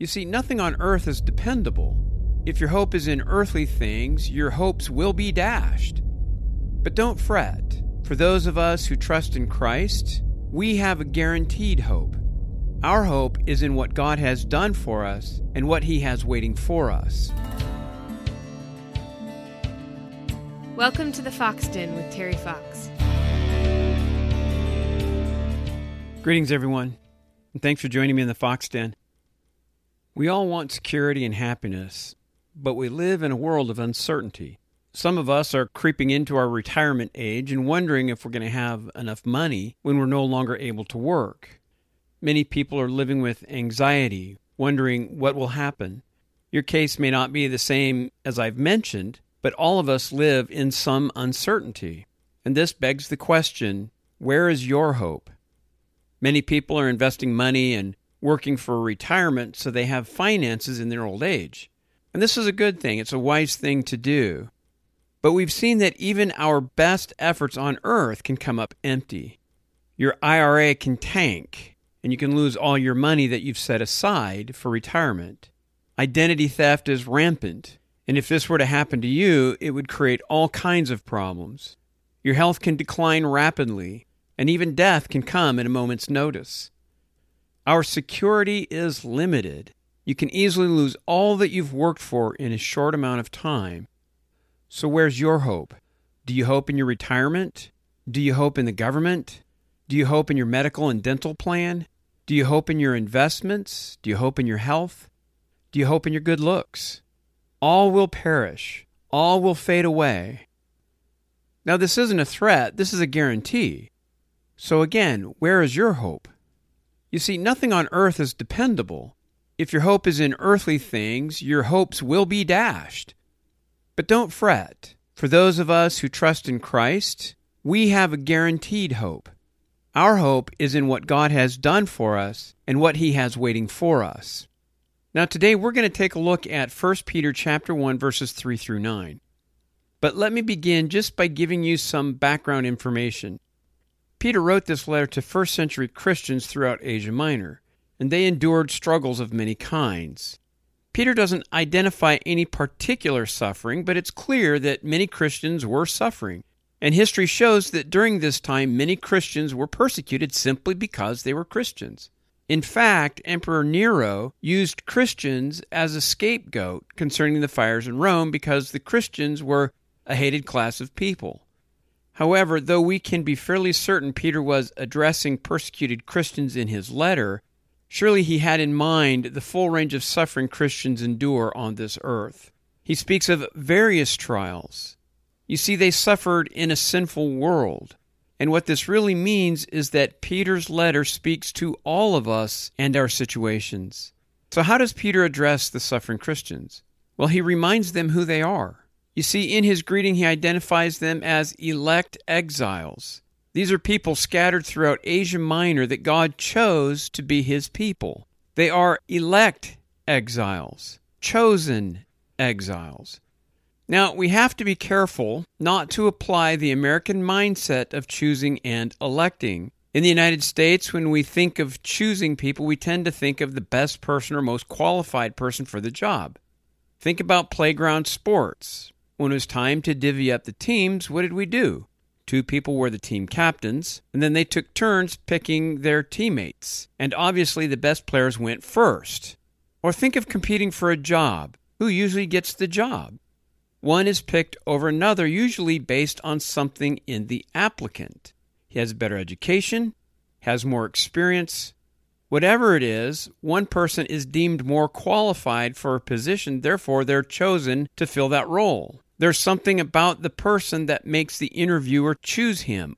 You see, nothing on earth is dependable. If your hope is in earthly things, your hopes will be dashed. But don't fret. For those of us who trust in Christ, we have a guaranteed hope. Our hope is in what God has done for us and what He has waiting for us. Welcome to the Fox Den with Terry Fox. Greetings, everyone, and thanks for joining me in the Fox Den. We all want security and happiness, but we live in a world of uncertainty. Some of us are creeping into our retirement age and wondering if we're going to have enough money when we're no longer able to work. Many people are living with anxiety, wondering what will happen. Your case may not be the same as I've mentioned, but all of us live in some uncertainty. And this begs the question where is your hope? Many people are investing money and working for retirement so they have finances in their old age. And this is a good thing, it's a wise thing to do. But we've seen that even our best efforts on earth can come up empty. Your IRA can tank, and you can lose all your money that you've set aside for retirement. Identity theft is rampant, and if this were to happen to you, it would create all kinds of problems. Your health can decline rapidly, and even death can come at a moment's notice. Our security is limited. You can easily lose all that you've worked for in a short amount of time. So, where's your hope? Do you hope in your retirement? Do you hope in the government? Do you hope in your medical and dental plan? Do you hope in your investments? Do you hope in your health? Do you hope in your good looks? All will perish, all will fade away. Now, this isn't a threat, this is a guarantee. So, again, where is your hope? You see, nothing on earth is dependable. If your hope is in earthly things, your hopes will be dashed. But don't fret. For those of us who trust in Christ, we have a guaranteed hope. Our hope is in what God has done for us and what he has waiting for us. Now today we're going to take a look at 1 Peter chapter 1 verses 3 through 9. But let me begin just by giving you some background information. Peter wrote this letter to first century Christians throughout Asia Minor, and they endured struggles of many kinds. Peter doesn't identify any particular suffering, but it's clear that many Christians were suffering. And history shows that during this time, many Christians were persecuted simply because they were Christians. In fact, Emperor Nero used Christians as a scapegoat concerning the fires in Rome because the Christians were a hated class of people. However, though we can be fairly certain Peter was addressing persecuted Christians in his letter, surely he had in mind the full range of suffering Christians endure on this earth. He speaks of various trials. You see, they suffered in a sinful world. And what this really means is that Peter's letter speaks to all of us and our situations. So, how does Peter address the suffering Christians? Well, he reminds them who they are. You see, in his greeting, he identifies them as elect exiles. These are people scattered throughout Asia Minor that God chose to be his people. They are elect exiles, chosen exiles. Now, we have to be careful not to apply the American mindset of choosing and electing. In the United States, when we think of choosing people, we tend to think of the best person or most qualified person for the job. Think about playground sports. When it was time to divvy up the teams, what did we do? Two people were the team captains, and then they took turns picking their teammates. And obviously, the best players went first. Or think of competing for a job. Who usually gets the job? One is picked over another, usually based on something in the applicant. He has a better education, has more experience. Whatever it is, one person is deemed more qualified for a position, therefore, they're chosen to fill that role. There's something about the person that makes the interviewer choose him.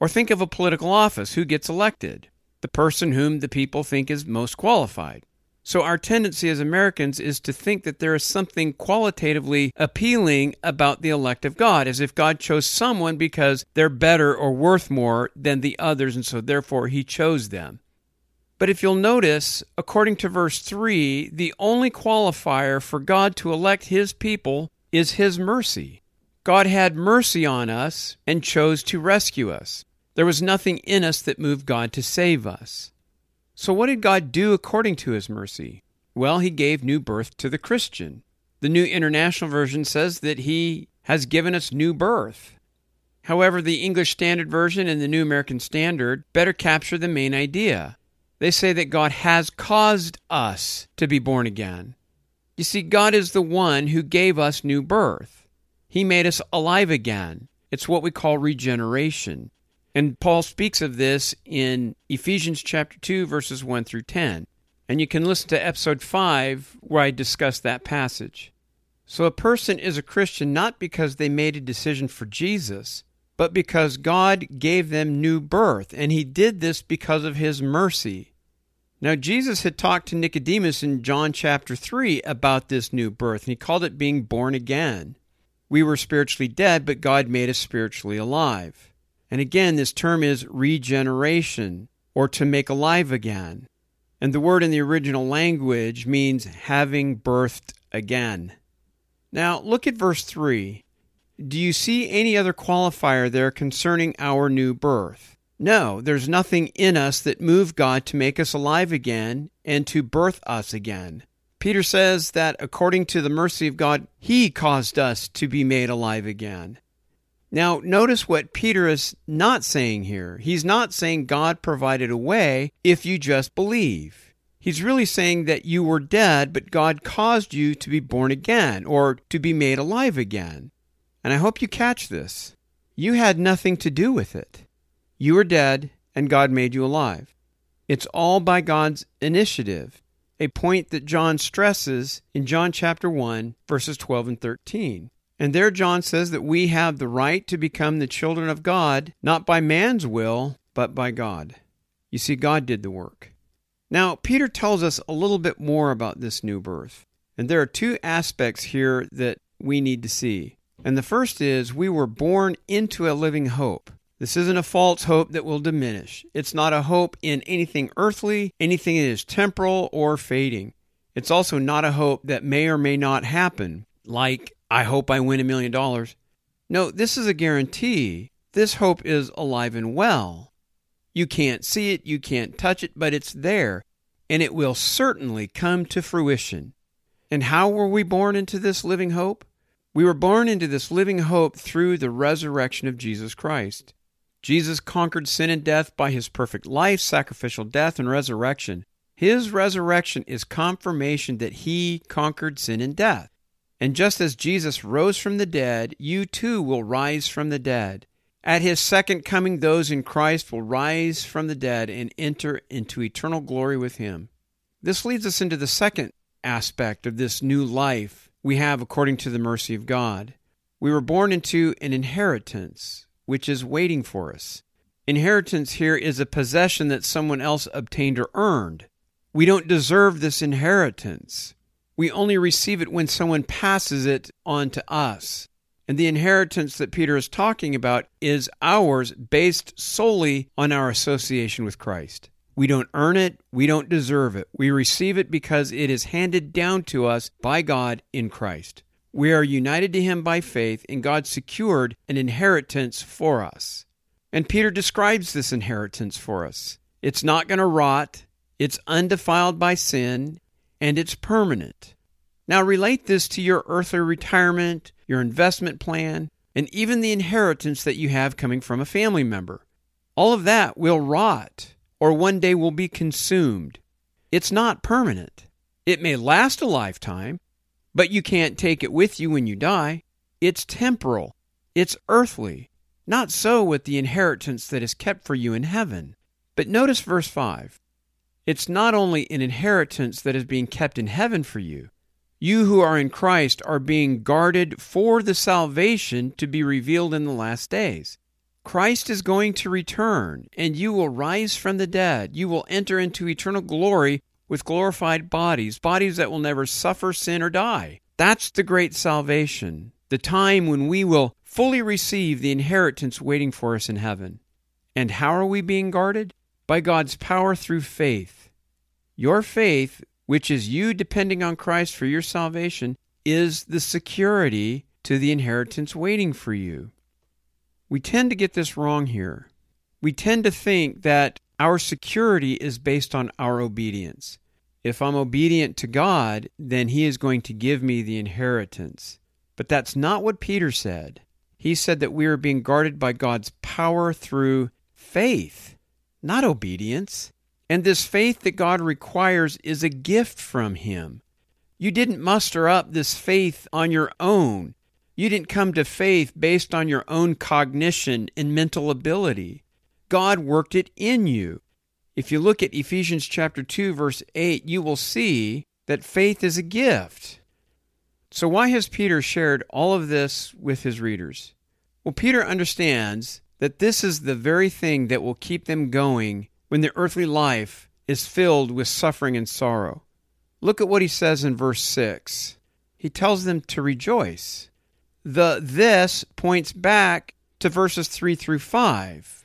Or think of a political office who gets elected? The person whom the people think is most qualified. So, our tendency as Americans is to think that there is something qualitatively appealing about the elect of God, as if God chose someone because they're better or worth more than the others, and so therefore he chose them. But if you'll notice, according to verse 3, the only qualifier for God to elect his people is His mercy. God had mercy on us and chose to rescue us. There was nothing in us that moved God to save us. So, what did God do according to His mercy? Well, he gave new birth to the Christian. The New International Version says that he has given us new birth. However, the English Standard Version and the New American Standard better capture the main idea. They say that God has caused us to be born again. You see, God is the one who gave us new birth. He made us alive again. It's what we call regeneration. And Paul speaks of this in Ephesians chapter 2 verses 1 through 10. And you can listen to episode 5 where I discuss that passage. So a person is a Christian not because they made a decision for Jesus, but because God gave them new birth, and he did this because of his mercy. Now, Jesus had talked to Nicodemus in John chapter 3 about this new birth, and he called it being born again. We were spiritually dead, but God made us spiritually alive. And again, this term is regeneration, or to make alive again. And the word in the original language means having birthed again. Now, look at verse 3. Do you see any other qualifier there concerning our new birth? No, there's nothing in us that moved God to make us alive again and to birth us again. Peter says that according to the mercy of God, He caused us to be made alive again. Now, notice what Peter is not saying here. He's not saying God provided a way if you just believe. He's really saying that you were dead, but God caused you to be born again or to be made alive again. And I hope you catch this. You had nothing to do with it. You were dead, and God made you alive. It's all by God's initiative, a point that John stresses in John chapter 1, verses 12 and 13. And there John says that we have the right to become the children of God, not by man's will, but by God. You see, God did the work. Now, Peter tells us a little bit more about this new birth. And there are two aspects here that we need to see. And the first is we were born into a living hope. This isn't a false hope that will diminish. It's not a hope in anything earthly, anything that is temporal or fading. It's also not a hope that may or may not happen, like, I hope I win a million dollars. No, this is a guarantee. This hope is alive and well. You can't see it, you can't touch it, but it's there, and it will certainly come to fruition. And how were we born into this living hope? We were born into this living hope through the resurrection of Jesus Christ. Jesus conquered sin and death by his perfect life, sacrificial death, and resurrection. His resurrection is confirmation that he conquered sin and death. And just as Jesus rose from the dead, you too will rise from the dead. At his second coming, those in Christ will rise from the dead and enter into eternal glory with him. This leads us into the second aspect of this new life we have according to the mercy of God. We were born into an inheritance which is waiting for us. Inheritance here is a possession that someone else obtained or earned. We don't deserve this inheritance. We only receive it when someone passes it on to us. And the inheritance that Peter is talking about is ours based solely on our association with Christ. We don't earn it, we don't deserve it. We receive it because it is handed down to us by God in Christ. We are united to him by faith, and God secured an inheritance for us. And Peter describes this inheritance for us. It's not going to rot, it's undefiled by sin, and it's permanent. Now relate this to your earthly retirement, your investment plan, and even the inheritance that you have coming from a family member. All of that will rot or one day will be consumed. It's not permanent. It may last a lifetime, but you can't take it with you when you die. It's temporal, it's earthly. Not so with the inheritance that is kept for you in heaven. But notice verse 5. It's not only an inheritance that is being kept in heaven for you. You who are in Christ are being guarded for the salvation to be revealed in the last days. Christ is going to return, and you will rise from the dead. You will enter into eternal glory with glorified bodies, bodies that will never suffer sin or die. That's the great salvation, the time when we will fully receive the inheritance waiting for us in heaven. And how are we being guarded? By God's power through faith. Your faith, which is you depending on Christ for your salvation, is the security to the inheritance waiting for you. We tend to get this wrong here. We tend to think that our security is based on our obedience. if I'm obedient to God, then He is going to give me the inheritance. But that's not what Peter said. He said that we are being guarded by God's power through faith, not obedience. And this faith that God requires is a gift from Him. You didn't muster up this faith on your own. You didn't come to faith based on your own cognition and mental ability. God worked it in you. If you look at Ephesians chapter 2 verse 8, you will see that faith is a gift. So why has Peter shared all of this with his readers? Well, Peter understands that this is the very thing that will keep them going when their earthly life is filled with suffering and sorrow. Look at what he says in verse 6. He tells them to rejoice. The this points back to verses 3 through 5.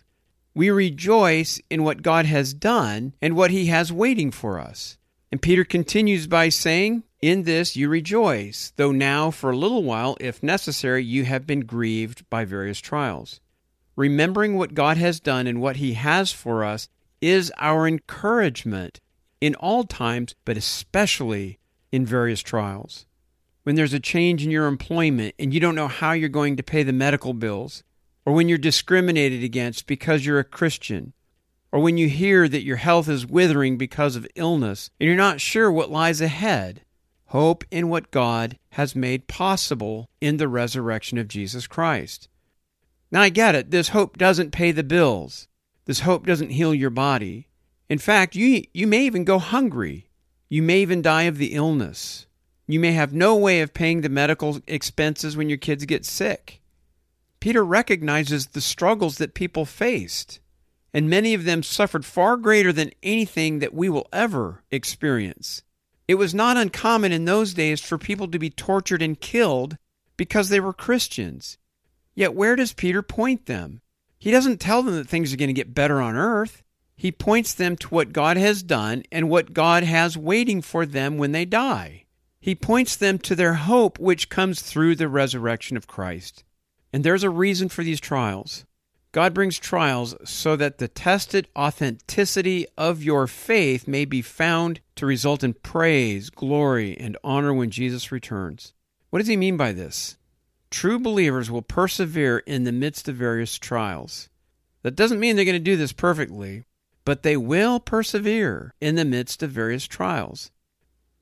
We rejoice in what God has done and what he has waiting for us. And Peter continues by saying, In this you rejoice, though now for a little while, if necessary, you have been grieved by various trials. Remembering what God has done and what he has for us is our encouragement in all times, but especially in various trials. When there's a change in your employment and you don't know how you're going to pay the medical bills, or when you're discriminated against because you're a Christian, or when you hear that your health is withering because of illness and you're not sure what lies ahead, hope in what God has made possible in the resurrection of Jesus Christ. Now, I get it. This hope doesn't pay the bills. This hope doesn't heal your body. In fact, you, you may even go hungry. You may even die of the illness. You may have no way of paying the medical expenses when your kids get sick. Peter recognizes the struggles that people faced, and many of them suffered far greater than anything that we will ever experience. It was not uncommon in those days for people to be tortured and killed because they were Christians. Yet where does Peter point them? He doesn't tell them that things are going to get better on earth. He points them to what God has done and what God has waiting for them when they die. He points them to their hope, which comes through the resurrection of Christ. And there's a reason for these trials. God brings trials so that the tested authenticity of your faith may be found to result in praise, glory, and honor when Jesus returns. What does he mean by this? True believers will persevere in the midst of various trials. That doesn't mean they're going to do this perfectly, but they will persevere in the midst of various trials.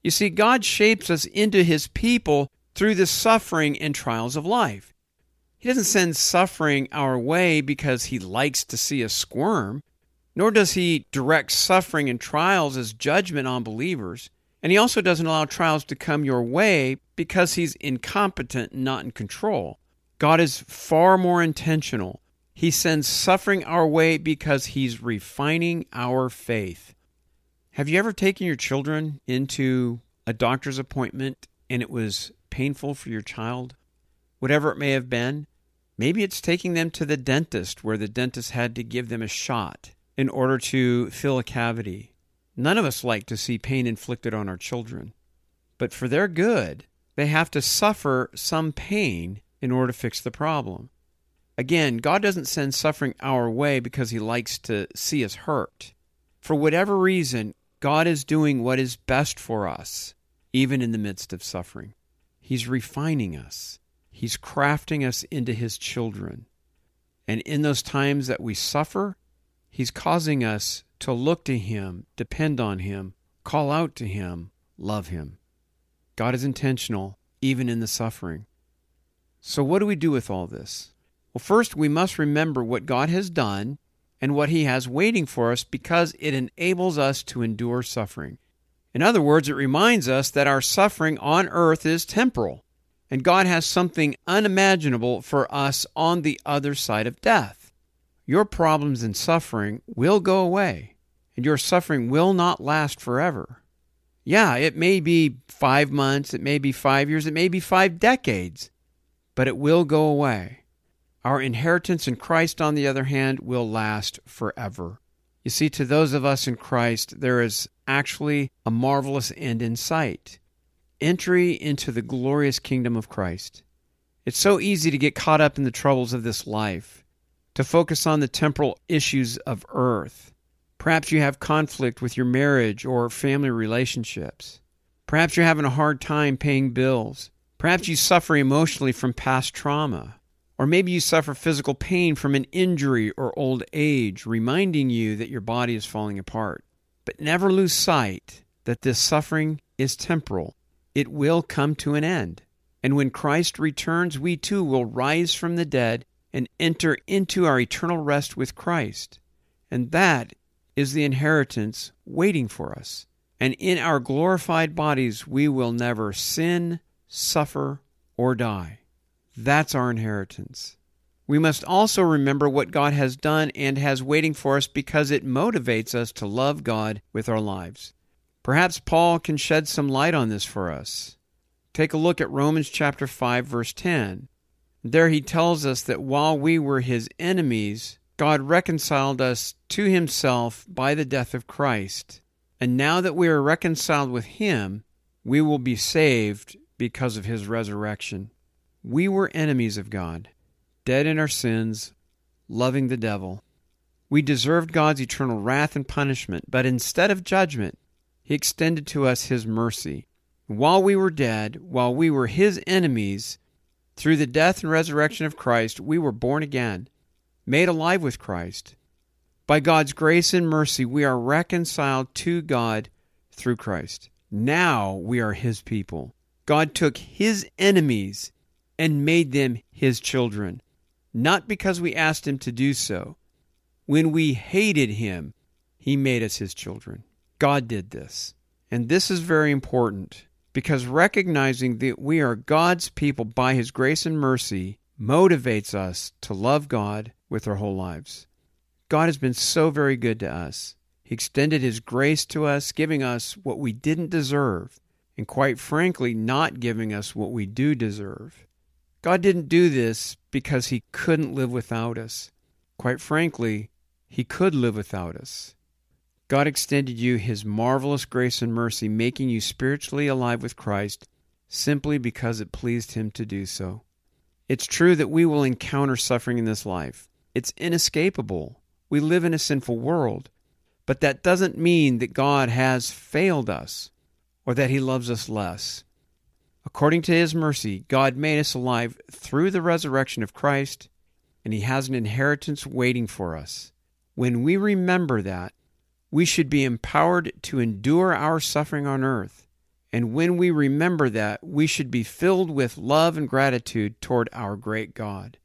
You see, God shapes us into his people through the suffering and trials of life. He doesn't send suffering our way because he likes to see us squirm, nor does he direct suffering and trials as judgment on believers. And he also doesn't allow trials to come your way because he's incompetent and not in control. God is far more intentional. He sends suffering our way because he's refining our faith. Have you ever taken your children into a doctor's appointment and it was painful for your child? Whatever it may have been, Maybe it's taking them to the dentist where the dentist had to give them a shot in order to fill a cavity. None of us like to see pain inflicted on our children. But for their good, they have to suffer some pain in order to fix the problem. Again, God doesn't send suffering our way because He likes to see us hurt. For whatever reason, God is doing what is best for us, even in the midst of suffering. He's refining us. He's crafting us into His children. And in those times that we suffer, He's causing us to look to Him, depend on Him, call out to Him, love Him. God is intentional, even in the suffering. So, what do we do with all this? Well, first, we must remember what God has done and what He has waiting for us because it enables us to endure suffering. In other words, it reminds us that our suffering on earth is temporal and God has something unimaginable for us on the other side of death. Your problems and suffering will go away, and your suffering will not last forever. Yeah, it may be five months, it may be five years, it may be five decades, but it will go away. Our inheritance in Christ, on the other hand, will last forever. You see, to those of us in Christ, there is actually a marvelous end in sight entry into the glorious kingdom of Christ. It's so easy to get caught up in the troubles of this life, to focus on the temporal issues of earth. Perhaps you have conflict with your marriage or family relationships. Perhaps you're having a hard time paying bills. Perhaps you suffer emotionally from past trauma. Or maybe you suffer physical pain from an injury or old age, reminding you that your body is falling apart. But never lose sight that this suffering is temporal. It will come to an end. And when Christ returns, we too will rise from the dead and enter into our eternal rest with Christ. And that is the inheritance waiting for us. And in our glorified bodies, we will never sin, suffer, or die. That's our inheritance. We must also remember what God has done and has waiting for us because it motivates us to love God with our lives. Perhaps Paul can shed some light on this for us. Take a look at Romans chapter 5 verse 10. There he tells us that while we were his enemies, God reconciled us to himself by the death of Christ. And now that we are reconciled with him, we will be saved because of his resurrection. We were enemies of God, dead in our sins, loving the devil. We deserved God's eternal wrath and punishment, but instead of judgment, he extended to us his mercy. While we were dead, while we were his enemies, through the death and resurrection of Christ, we were born again, made alive with Christ. By God's grace and mercy, we are reconciled to God through Christ. Now we are his people. God took his enemies and made them his children, not because we asked him to do so. When we hated him, he made us his children. God did this. And this is very important because recognizing that we are God's people by His grace and mercy motivates us to love God with our whole lives. God has been so very good to us. He extended His grace to us, giving us what we didn't deserve, and quite frankly, not giving us what we do deserve. God didn't do this because He couldn't live without us. Quite frankly, He could live without us. God extended you his marvelous grace and mercy, making you spiritually alive with Christ simply because it pleased him to do so. It's true that we will encounter suffering in this life. It's inescapable. We live in a sinful world. But that doesn't mean that God has failed us or that he loves us less. According to his mercy, God made us alive through the resurrection of Christ, and he has an inheritance waiting for us. When we remember that, we should be empowered to endure our suffering on earth. And when we remember that, we should be filled with love and gratitude toward our great God.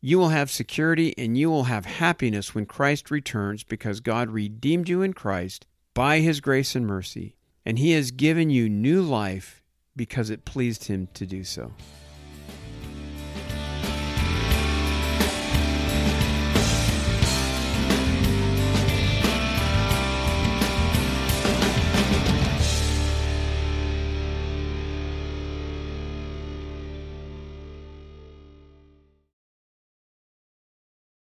You will have security and you will have happiness when Christ returns because God redeemed you in Christ by his grace and mercy, and he has given you new life because it pleased him to do so.